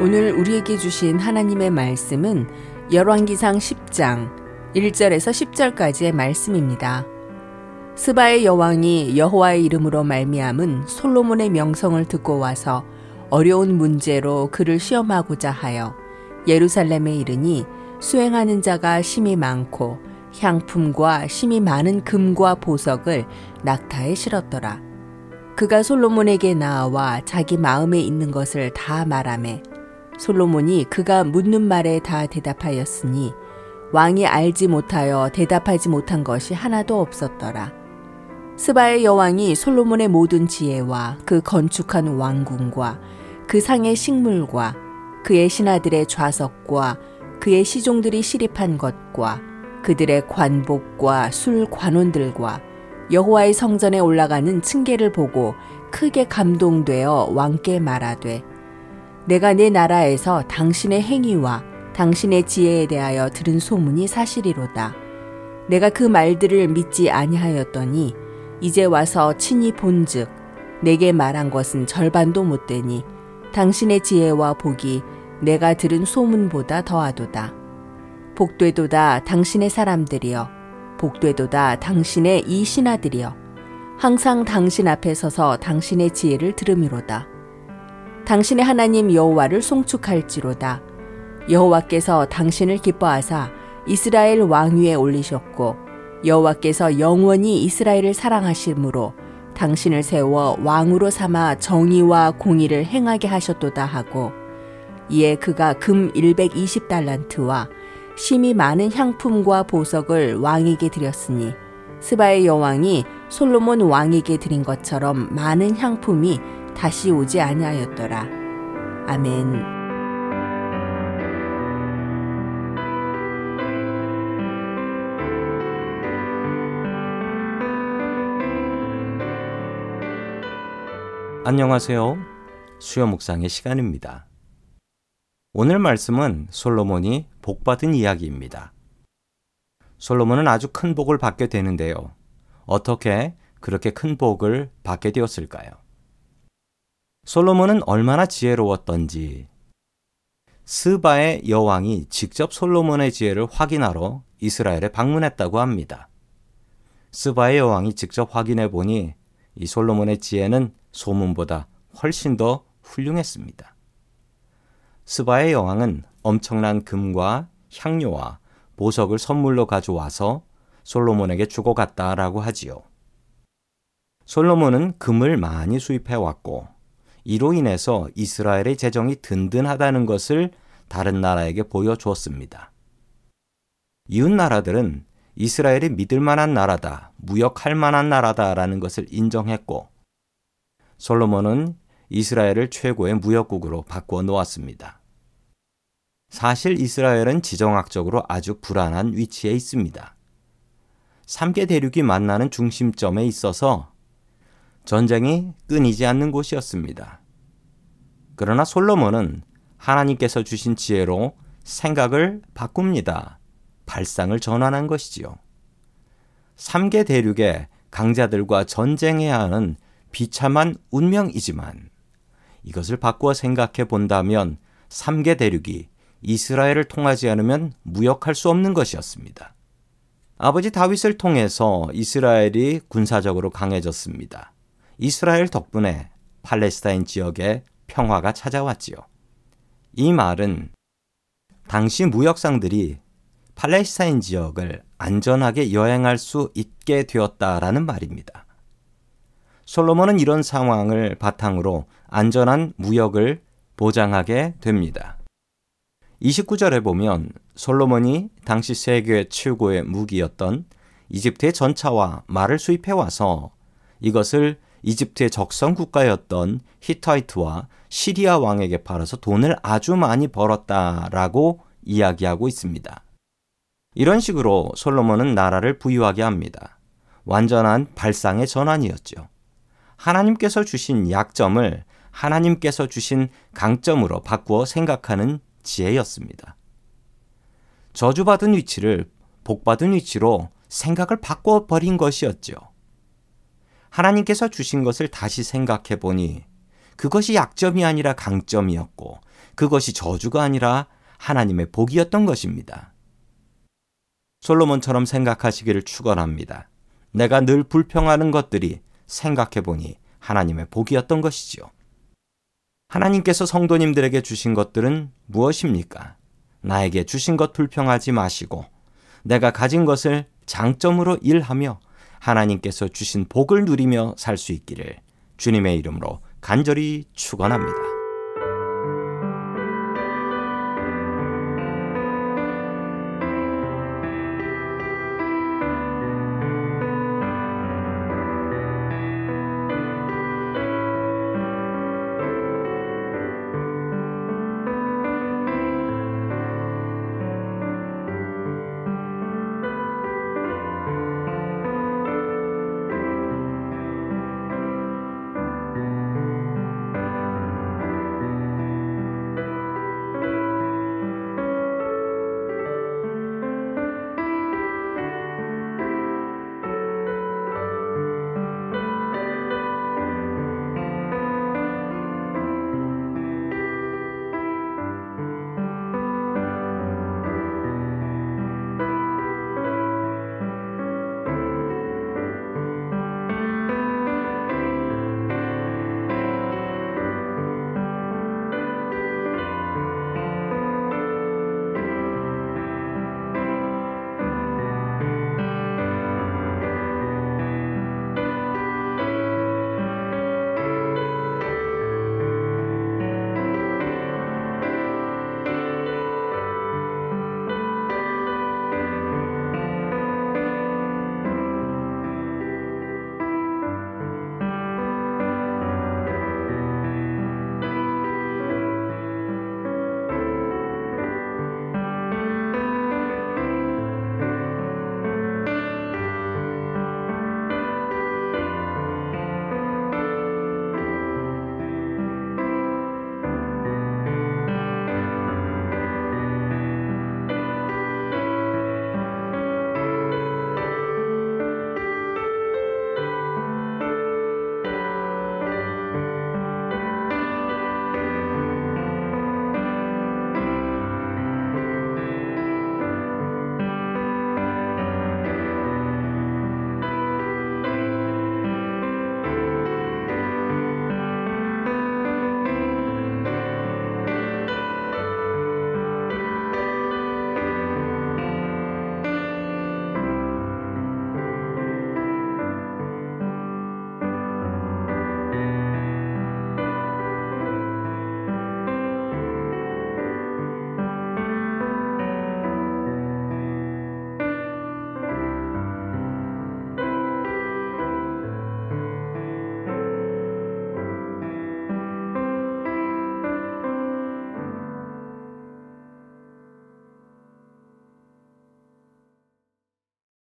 오늘 우리에게 주신 하나님의 말씀은 열왕기상 10장 1절에서 10절까지의 말씀입니다. 스바의 여왕이 여호와의 이름으로 말미암은 솔로몬의 명성을 듣고 와서 어려운 문제로 그를 시험하고자 하여 예루살렘에 이르니 수행하는 자가 심이 많고 향품과 심이 많은 금과 보석을 낙타에 실었더라. 그가 솔로몬에게 나와 자기 마음에 있는 것을 다 말하매 솔로몬이 그가 묻는 말에 다 대답하였으니 왕이 알지 못하여 대답하지 못한 것이 하나도 없었더라. 스바의 여왕이 솔로몬의 모든 지혜와 그 건축한 왕궁과 그 상의 식물과 그의 신하들의 좌석과 그의 시종들이 시립한 것과 그들의 관복과 술 관원들과 여호와의 성전에 올라가는 층계를 보고 크게 감동되어 왕께 말하되 내가 내 나라에서 당신의 행위와 당신의 지혜에 대하여 들은 소문이 사실이로다. 내가 그 말들을 믿지 아니하였더니 이제 와서 친히 본즉 내게 말한 것은 절반도 못 되니 당신의 지혜와 복이 내가 들은 소문보다 더하도다. 복되도다 당신의 사람들이여 복되도다 당신의 이 신하들이여 항상 당신 앞에 서서 당신의 지혜를 들음이로다. 당신의 하나님 여호와를 송축할지로다. 여호와께서 당신을 기뻐하사 이스라엘 왕위에 올리셨고 여호와께서 영원히 이스라엘을 사랑하심으로 당신을 세워 왕으로 삼아 정의와 공의를 행하게 하셨도다 하고 이에 그가 금 120달란트와 심이 많은 향품과 보석을 왕에게 드렸으니 스바의 여왕이 솔로몬 왕에게 드린 것처럼 많은 향품이 다시 오지 아니하였더라. 아멘. 안녕하세요. 수요 묵상의 시간입니다. 오늘 말씀은 솔로몬이 복받은 이야기입니다. 솔로몬은 아주 큰 복을 받게 되는데요. 어떻게 그렇게 큰 복을 받게 되었을까요? 솔로몬은 얼마나 지혜로웠던지 스바의 여왕이 직접 솔로몬의 지혜를 확인하러 이스라엘에 방문했다고 합니다. 스바의 여왕이 직접 확인해 보니 이 솔로몬의 지혜는 소문보다 훨씬 더 훌륭했습니다. 스바의 여왕은 엄청난 금과 향료와 보석을 선물로 가져와서 솔로몬에게 주고 갔다라고 하지요. 솔로몬은 금을 많이 수입해 왔고 이로 인해서 이스라엘의 재정이 든든하다는 것을 다른 나라에게 보여주었습니다. 이웃 나라들은 이스라엘이 믿을 만한 나라다, 무역할 만한 나라다라는 것을 인정했고 솔로몬은 이스라엘을 최고의 무역국으로 바꾸어 놓았습니다. 사실 이스라엘은 지정학적으로 아주 불안한 위치에 있습니다. 3개 대륙이 만나는 중심점에 있어서 전쟁이 끊이지 않는 곳이었습니다. 그러나 솔로몬은 하나님께서 주신 지혜로 생각을 바꿉니다. 발상을 전환한 것이지요. 3개 대륙의 강자들과 전쟁해야 하는 비참한 운명이지만 이것을 바꾸어 생각해 본다면 3개 대륙이 이스라엘을 통하지 않으면 무역할 수 없는 것이었습니다. 아버지 다윗을 통해서 이스라엘이 군사적으로 강해졌습니다. 이스라엘 덕분에 팔레스타인 지역에 평화가 찾아왔지요. 이 말은 당시 무역상들이 팔레스타인 지역을 안전하게 여행할 수 있게 되었다라는 말입니다. 솔로몬은 이런 상황을 바탕으로 안전한 무역을 보장하게 됩니다. 29절에 보면 솔로몬이 당시 세계 최고의 무기였던 이집트의 전차와 말을 수입해 와서 이것을 이집트의 적성 국가였던 히타이트와 시리아 왕에게 팔아서 돈을 아주 많이 벌었다라고 이야기하고 있습니다. 이런 식으로 솔로몬은 나라를 부유하게 합니다. 완전한 발상의 전환이었죠. 하나님께서 주신 약점을 하나님께서 주신 강점으로 바꾸어 생각하는 지혜였습니다. 저주받은 위치를 복받은 위치로 생각을 바꿔 버린 것이었죠. 하나님께서 주신 것을 다시 생각해 보니 그것이 약점이 아니라 강점이었고 그것이 저주가 아니라 하나님의 복이었던 것입니다. 솔로몬처럼 생각하시기를 축원합니다. 내가 늘 불평하는 것들이 생각해 보니 하나님의 복이었던 것이지요. 하나님께서 성도님들에게 주신 것들은 무엇입니까? 나에게 주신 것 불평하지 마시고 내가 가진 것을 장점으로 일하며 하나님께서 주신 복을 누리며 살 수 있기를 주님의 이름으로 간절히 축원합니다.